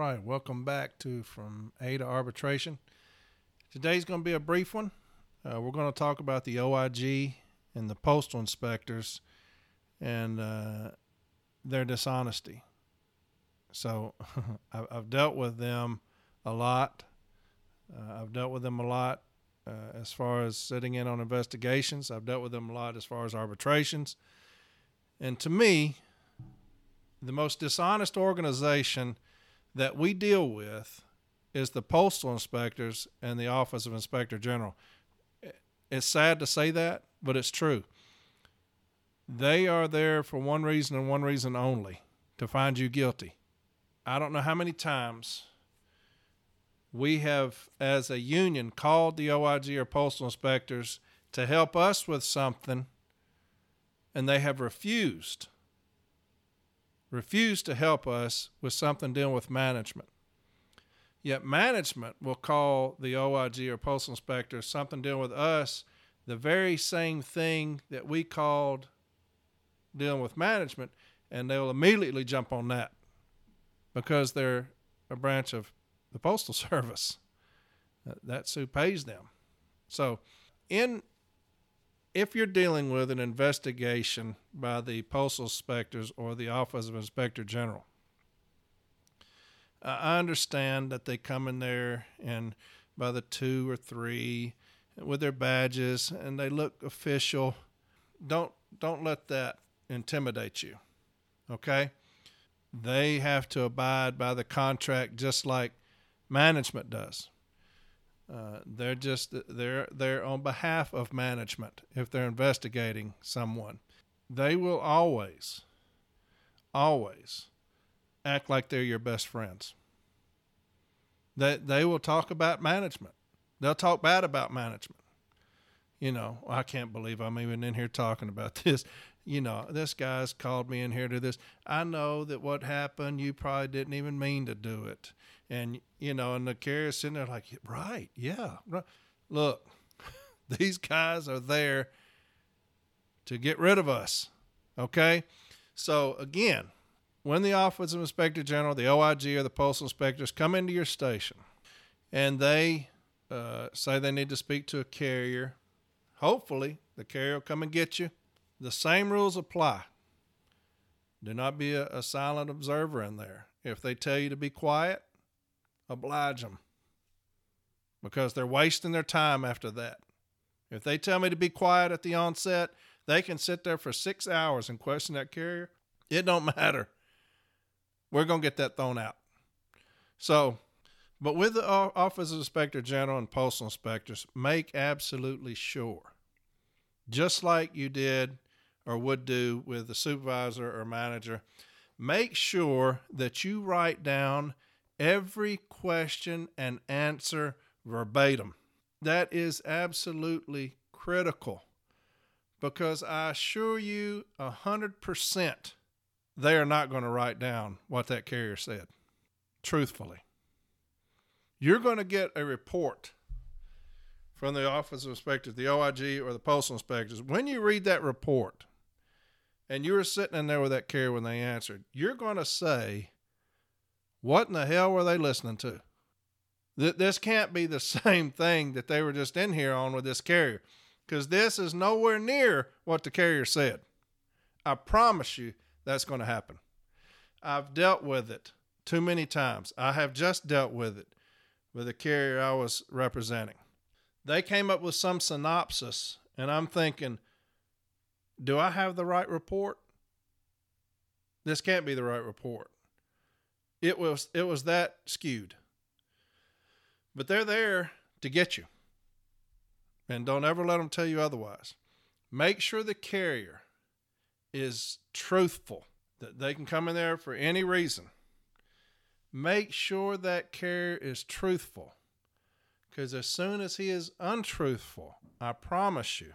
right, welcome back to From A to Arbitration. Today's going to be a brief one. Uh, we're going to talk about the OIG and the postal inspectors and uh, their dishonesty. So I've dealt with them a lot. Uh, I've dealt with them a lot uh, as far as sitting in on investigations. I've dealt with them a lot as far as arbitrations. And to me, the most dishonest organization that we deal with is the postal inspectors and the Office of Inspector General. It's sad to say that, but it's true. They are there for one reason and one reason only to find you guilty. I don't know how many times we have, as a union, called the OIG or postal inspectors to help us with something, and they have refused refuse to help us with something dealing with management. Yet management will call the OIG or postal inspector something dealing with us the very same thing that we called dealing with management, and they'll immediately jump on that because they're a branch of the Postal Service. That's who pays them. So, in if you're dealing with an investigation by the postal inspectors or the office of inspector general i understand that they come in there and by the two or three with their badges and they look official. Don't don't let that intimidate you okay? They have to abide by the contract just like management does uh, they're just they're they're on behalf of management if they're investigating someone. They will always, always act like they're your best friends. They they will talk about management. They'll talk bad about management. You know, I can't believe I'm even in here talking about this. You know, this guy's called me in here to this. I know that what happened, you probably didn't even mean to do it and you know, and the carrier's sitting there like, right, yeah, right. Look, these guys are there to get rid of us. Okay, so again, when the Office of Inspector General, the OIG, or the postal inspectors come into your station, and they uh, say they need to speak to a carrier, hopefully the carrier will come and get you. The same rules apply. Do not be a, a silent observer in there. If they tell you to be quiet, oblige them because they're wasting their time after that. If they tell me to be quiet at the onset, they can sit there for six hours and question that carrier. It don't matter. We're going to get that thrown out. So, but with the Office of Inspector General and Postal Inspectors, make absolutely sure, just like you did or would do with the supervisor or manager, make sure that you write down every question and answer verbatim. That is absolutely critical because I assure you a hundred percent they are not going to write down what that carrier said. Truthfully, you're going to get a report from the Office of Inspectors, the OIG, or the Postal Inspectors. When you read that report and you were sitting in there with that carrier when they answered, you're going to say, what in the hell were they listening to? Th- this can't be the same thing that they were just in here on with this carrier because this is nowhere near what the carrier said. I promise you that's going to happen. I've dealt with it too many times. I have just dealt with it with the carrier I was representing. They came up with some synopsis, and I'm thinking, do I have the right report? This can't be the right report. It was it was that skewed. But they're there to get you. And don't ever let them tell you otherwise. Make sure the carrier is truthful, that they can come in there for any reason. Make sure that carrier is truthful. Because as soon as he is untruthful, I promise you,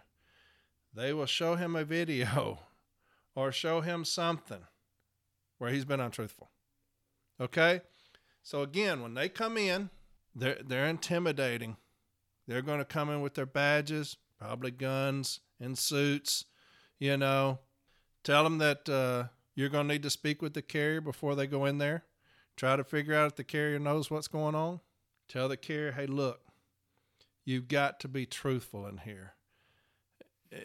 they will show him a video or show him something where he's been untruthful. Okay? So again, when they come in, they're they're intimidating. They're going to come in with their badges, probably guns and suits, you know. Tell them that uh, you're going to need to speak with the carrier before they go in there. Try to figure out if the carrier knows what's going on. Tell the carrier, hey, look, you've got to be truthful in here.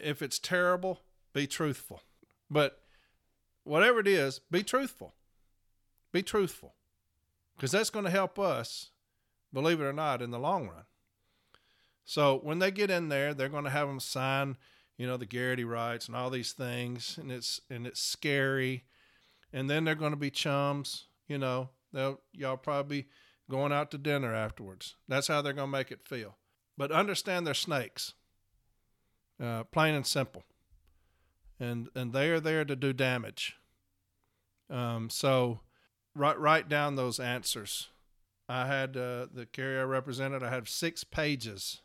If it's terrible, be truthful. But whatever it is, be truthful. Be truthful. Because that's going to help us, believe it or not, in the long run. So when they get in there, they're going to have them sign, you know, the Garrity rights and all these things, and it's and it's scary. And then they're going to be chums, you know. They'll y'all probably going out to dinner afterwards. That's how they're going to make it feel. But understand they're snakes, uh, plain and simple, and and they are there to do damage. Um, so write write down those answers. I had uh, the carrier I represented. I had six pages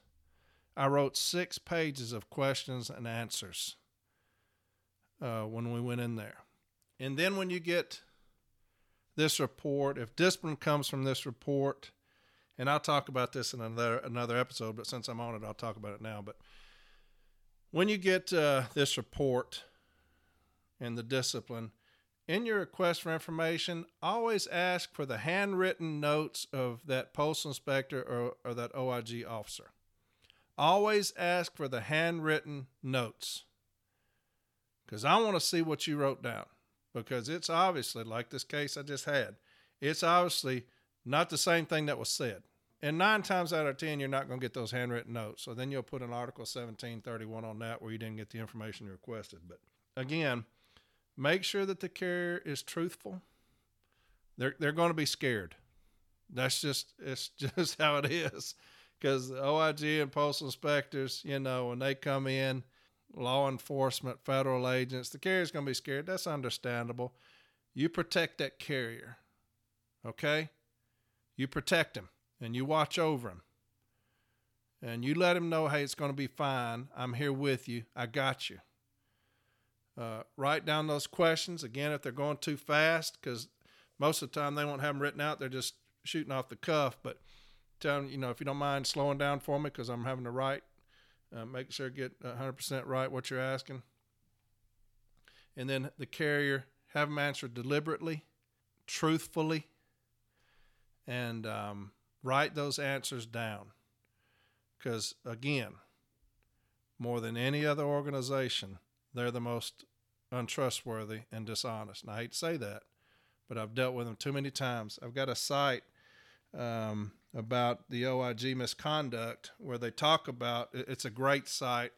I wrote six pages of questions and answers uh, when we went in there. And then when you get this report, if discipline comes from this report, and I'll talk about this in another another episode, but since I'm on it, I'll talk about it now. But when you get uh, this report and the discipline, in your request for information, always ask for the handwritten notes of that postal inspector or, or that OIG officer. Always ask for the handwritten notes because I want to see what you wrote down because it's obviously, like this case I just had, it's obviously not the same thing that was said. And nine times out of 10, you're not going to get those handwritten notes. So then you'll put an Article 1731 on that where you didn't get the information you requested. But again, make sure that the carrier is truthful. They're, they're going to be scared. That's just, it's just how it is because the OIG and postal inspectors, you know, when they come in, law enforcement, federal agents, the carrier's going to be scared. That's understandable. You protect that carrier, okay? You protect him and you watch over him. And you let him know, hey, it's going to be fine. I'm here with you. I got you. Uh, write down those questions again if they're going too fast, because most of the time they won't have them written out. They're just shooting off the cuff. But tell them, you know, if you don't mind slowing down for me because I'm having to write, uh, make sure I get 100% right what you're asking. And then the carrier, have them answer deliberately, truthfully, and um, write those answers down. Because again, more than any other organization, they're the most untrustworthy and dishonest. And I hate to say that, but I've dealt with them too many times. I've got a site um, about the OIG misconduct, where they talk about it's a great site.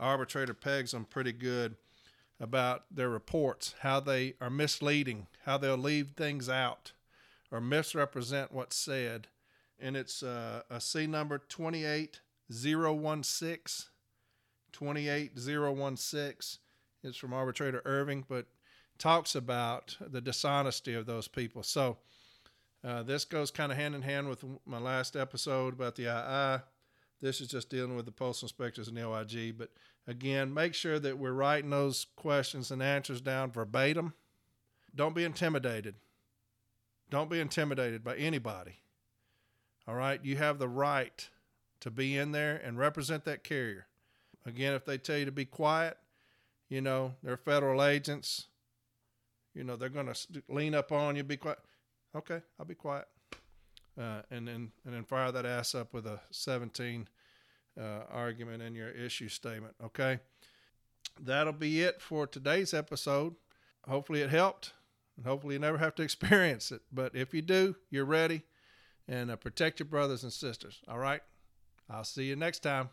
Arbitrator pegs them pretty good about their reports, how they are misleading, how they'll leave things out or misrepresent what's said. And it's uh, a C number 28016. 28016. It's from Arbitrator Irving, but talks about the dishonesty of those people. So, uh, this goes kind of hand in hand with my last episode about the II. This is just dealing with the postal inspectors and the OIG. But again, make sure that we're writing those questions and answers down verbatim. Don't be intimidated. Don't be intimidated by anybody. All right? You have the right to be in there and represent that carrier. Again, if they tell you to be quiet, you know, they're federal agents. You know, they're going to lean up on you, be quiet okay, I'll be quiet. Uh, and then and then fire that ass up with a 17 uh, argument in your issue statement. Okay, that'll be it for today's episode. Hopefully it helped, and hopefully you never have to experience it. But if you do, you're ready, and uh, protect your brothers and sisters. All right, I'll see you next time.